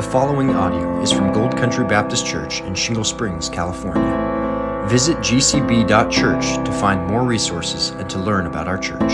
The following audio is from Gold Country Baptist Church in Shingle Springs, California. Visit gcb.church to find more resources and to learn about our church.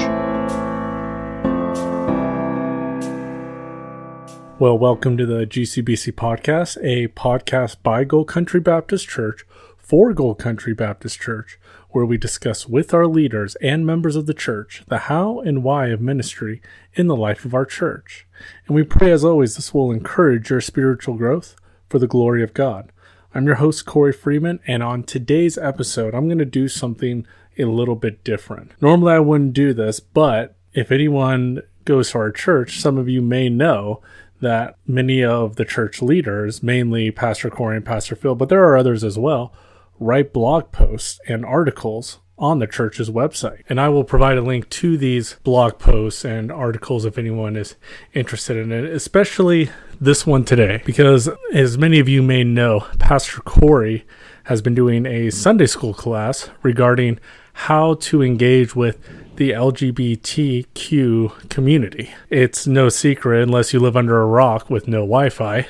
Well, welcome to the GCBC podcast, a podcast by Gold Country Baptist Church for Gold Country Baptist Church, where we discuss with our leaders and members of the church the how and why of ministry in the life of our church. And we pray, as always, this will encourage your spiritual growth for the glory of God. I'm your host, Corey Freeman, and on today's episode, I'm going to do something a little bit different. Normally, I wouldn't do this, but if anyone goes to our church, some of you may know that many of the church leaders, mainly Pastor Corey and Pastor Phil, but there are others as well, write blog posts and articles on the church's website. And I will provide a link to these blog posts and articles if anyone is interested in it, especially this one today, because as many of you may know, Pastor Corey has been doing a Sunday school class regarding how to engage with the LGBTQ community. It's no secret, unless you live under a rock with no Wi Fi,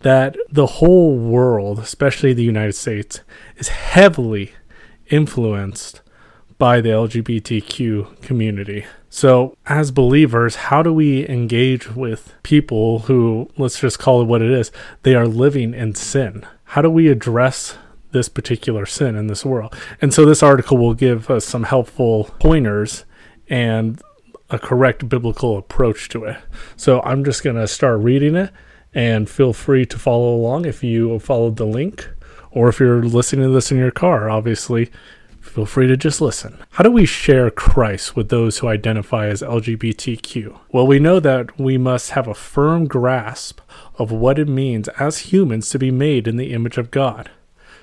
that the whole world, especially the United States, is heavily influenced by the LGBTQ community. So, as believers, how do we engage with people who, let's just call it what it is, they are living in sin? How do we address this particular sin in this world? And so, this article will give us some helpful pointers and a correct biblical approach to it. So, I'm just going to start reading it and feel free to follow along if you followed the link or if you're listening to this in your car, obviously, feel free to just listen. How do we share Christ with those who identify as LGBTQ? Well, we know that we must have a firm grasp of what it means as humans to be made in the image of God.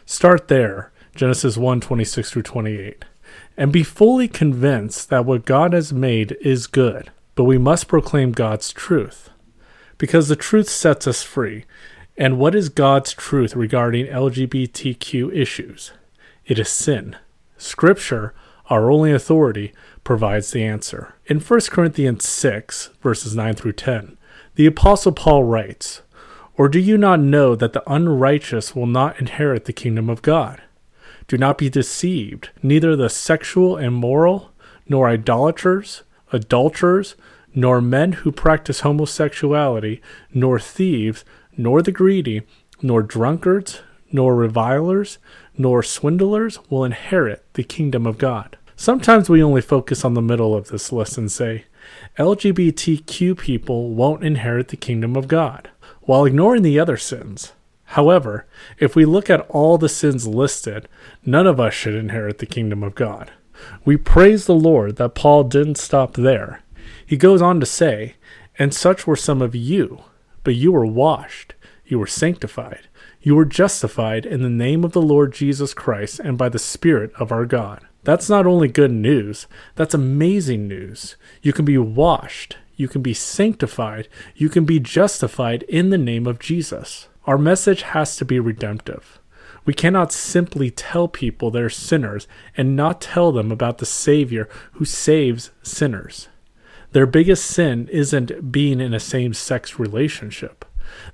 Start there, Genesis 1 26 through 28, and be fully convinced that what God has made is good, but we must proclaim God's truth because the truth sets us free. And what is God's truth regarding LGBTQ issues? It is sin. Scripture, our only authority, provides the answer. In 1 Corinthians 6, verses 9 through 10, the Apostle Paul writes, Or do you not know that the unrighteous will not inherit the kingdom of God? Do not be deceived, neither the sexual immoral, nor idolaters, adulterers, nor men who practice homosexuality, nor thieves, nor the greedy, nor drunkards, nor revilers, nor swindlers will inherit the kingdom of God. Sometimes we only focus on the middle of this list and say, LGBTQ people won't inherit the kingdom of God, while ignoring the other sins. However, if we look at all the sins listed, none of us should inherit the kingdom of God. We praise the Lord that Paul didn't stop there. He goes on to say, And such were some of you, but you were washed, you were sanctified, you were justified in the name of the Lord Jesus Christ and by the Spirit of our God. That's not only good news, that's amazing news. You can be washed, you can be sanctified, you can be justified in the name of Jesus. Our message has to be redemptive. We cannot simply tell people they're sinners and not tell them about the Savior who saves sinners. Their biggest sin isn't being in a same sex relationship.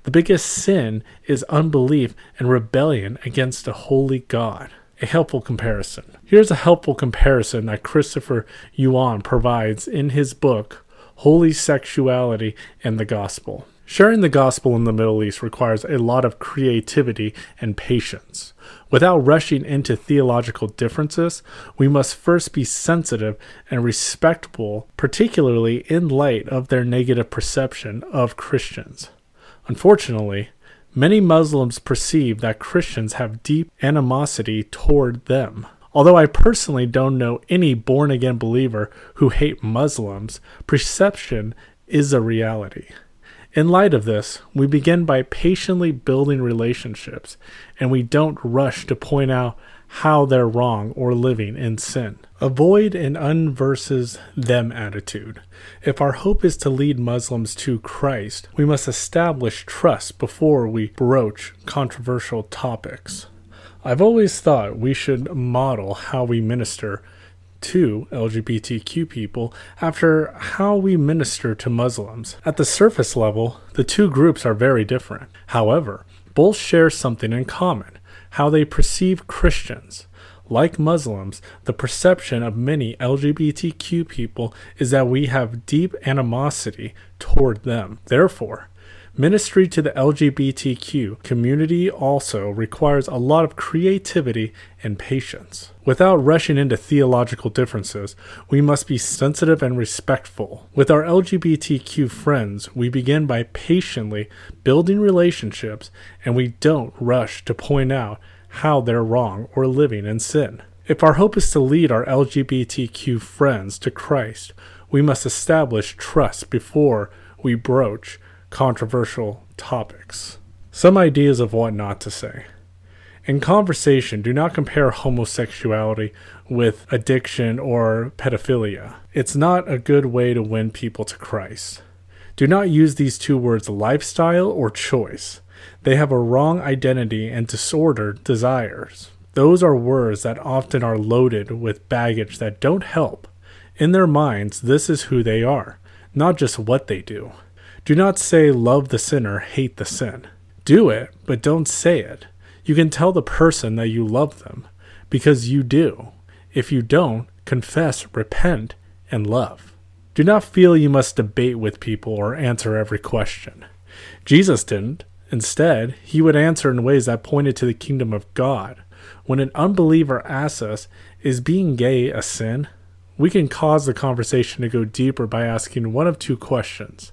The biggest sin is unbelief and rebellion against a holy God. A helpful comparison. Here's a helpful comparison that Christopher Yuan provides in his book, Holy Sexuality and the Gospel. Sharing the gospel in the Middle East requires a lot of creativity and patience. Without rushing into theological differences, we must first be sensitive and respectful, particularly in light of their negative perception of Christians. Unfortunately, many Muslims perceive that Christians have deep animosity toward them. Although I personally don't know any born again believer who hate Muslims, perception is a reality. In light of this, we begin by patiently building relationships, and we don't rush to point out how they're wrong or living in sin. Avoid an un versus them attitude. If our hope is to lead Muslims to Christ, we must establish trust before we broach controversial topics. I've always thought we should model how we minister to LGBTQ people after how we minister to Muslims. At the surface level, the two groups are very different. However, both share something in common how they perceive Christians. Like Muslims, the perception of many LGBTQ people is that we have deep animosity toward them. Therefore, Ministry to the LGBTQ community also requires a lot of creativity and patience. Without rushing into theological differences, we must be sensitive and respectful. With our LGBTQ friends, we begin by patiently building relationships and we don't rush to point out how they're wrong or living in sin. If our hope is to lead our LGBTQ friends to Christ, we must establish trust before we broach controversial topics. Some ideas of what not to say. In conversation, do not compare homosexuality with addiction or pedophilia. It's not a good way to win people to Christ. Do not use these two words lifestyle or choice. They have a wrong identity and disordered desires. Those are words that often are loaded with baggage that don't help. In their minds, this is who they are, not just what they do. Do not say, Love the sinner, hate the sin. Do it, but don't say it. You can tell the person that you love them, because you do. If you don't, confess, repent, and love. Do not feel you must debate with people or answer every question. Jesus didn't. Instead, he would answer in ways that pointed to the kingdom of God. When an unbeliever asks us, Is being gay a sin? we can cause the conversation to go deeper by asking one of two questions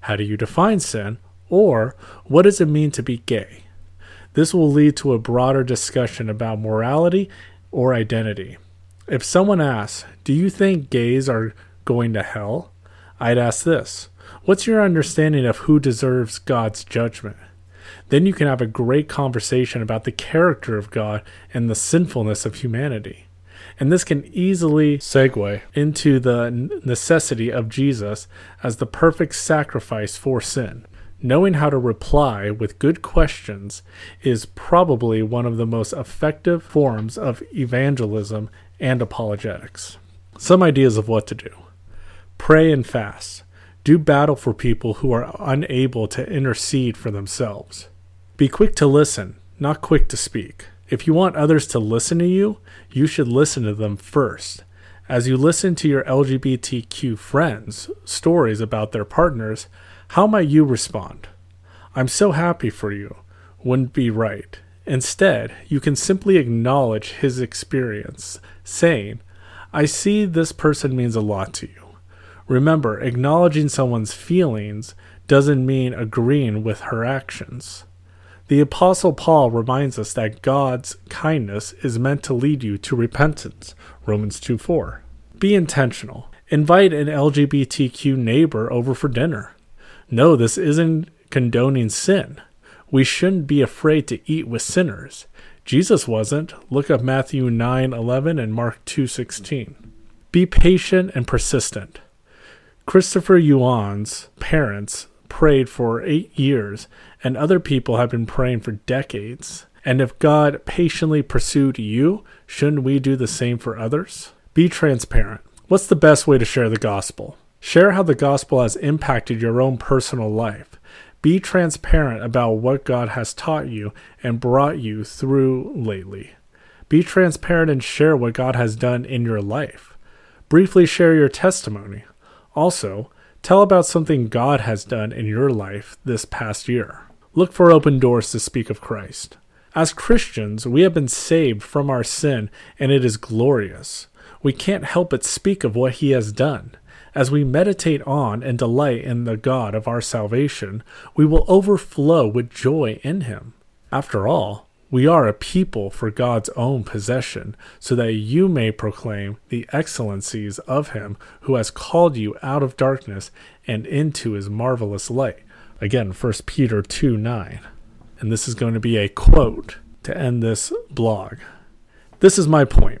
how do you define sin? Or, what does it mean to be gay? This will lead to a broader discussion about morality or identity. If someone asks, Do you think gays are going to hell? I'd ask this What's your understanding of who deserves God's judgment? Then you can have a great conversation about the character of God and the sinfulness of humanity. And this can easily segue into the necessity of Jesus as the perfect sacrifice for sin. Knowing how to reply with good questions is probably one of the most effective forms of evangelism and apologetics. Some ideas of what to do pray and fast. Do battle for people who are unable to intercede for themselves. Be quick to listen, not quick to speak. If you want others to listen to you, you should listen to them first. As you listen to your LGBTQ friends' stories about their partners, how might you respond? I'm so happy for you, wouldn't be right. Instead, you can simply acknowledge his experience, saying, I see this person means a lot to you. Remember, acknowledging someone's feelings doesn't mean agreeing with her actions. The Apostle Paul reminds us that God's kindness is meant to lead you to repentance. Romans 2 4. Be intentional. Invite an LGBTQ neighbor over for dinner. No, this isn't condoning sin. We shouldn't be afraid to eat with sinners. Jesus wasn't. Look up Matthew 9:11 and Mark 2:16. Be patient and persistent. Christopher Yuan's parents prayed for 8 years and other people have been praying for decades. And if God patiently pursued you, shouldn't we do the same for others? Be transparent. What's the best way to share the gospel? Share how the gospel has impacted your own personal life. Be transparent about what God has taught you and brought you through lately. Be transparent and share what God has done in your life. Briefly share your testimony. Also, tell about something God has done in your life this past year. Look for open doors to speak of Christ. As Christians, we have been saved from our sin, and it is glorious. We can't help but speak of what He has done. As we meditate on and delight in the God of our salvation, we will overflow with joy in Him. After all, we are a people for God's own possession, so that you may proclaim the excellencies of Him who has called you out of darkness and into His marvelous light. Again, 1 Peter 2 9. And this is going to be a quote to end this blog. This is my point.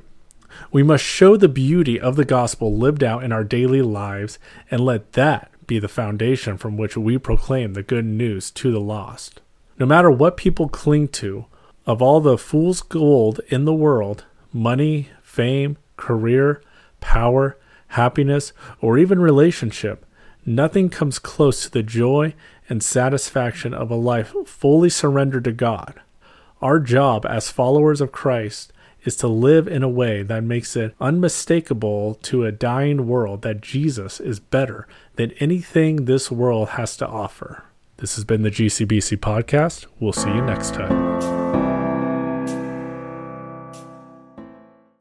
We must show the beauty of the gospel lived out in our daily lives and let that be the foundation from which we proclaim the good news to the lost. No matter what people cling to, of all the fool's gold in the world money, fame, career, power, happiness, or even relationship, nothing comes close to the joy and satisfaction of a life fully surrendered to God. Our job as followers of Christ is to live in a way that makes it unmistakable to a dying world that Jesus is better than anything this world has to offer. This has been the GCBC podcast. We'll see you next time.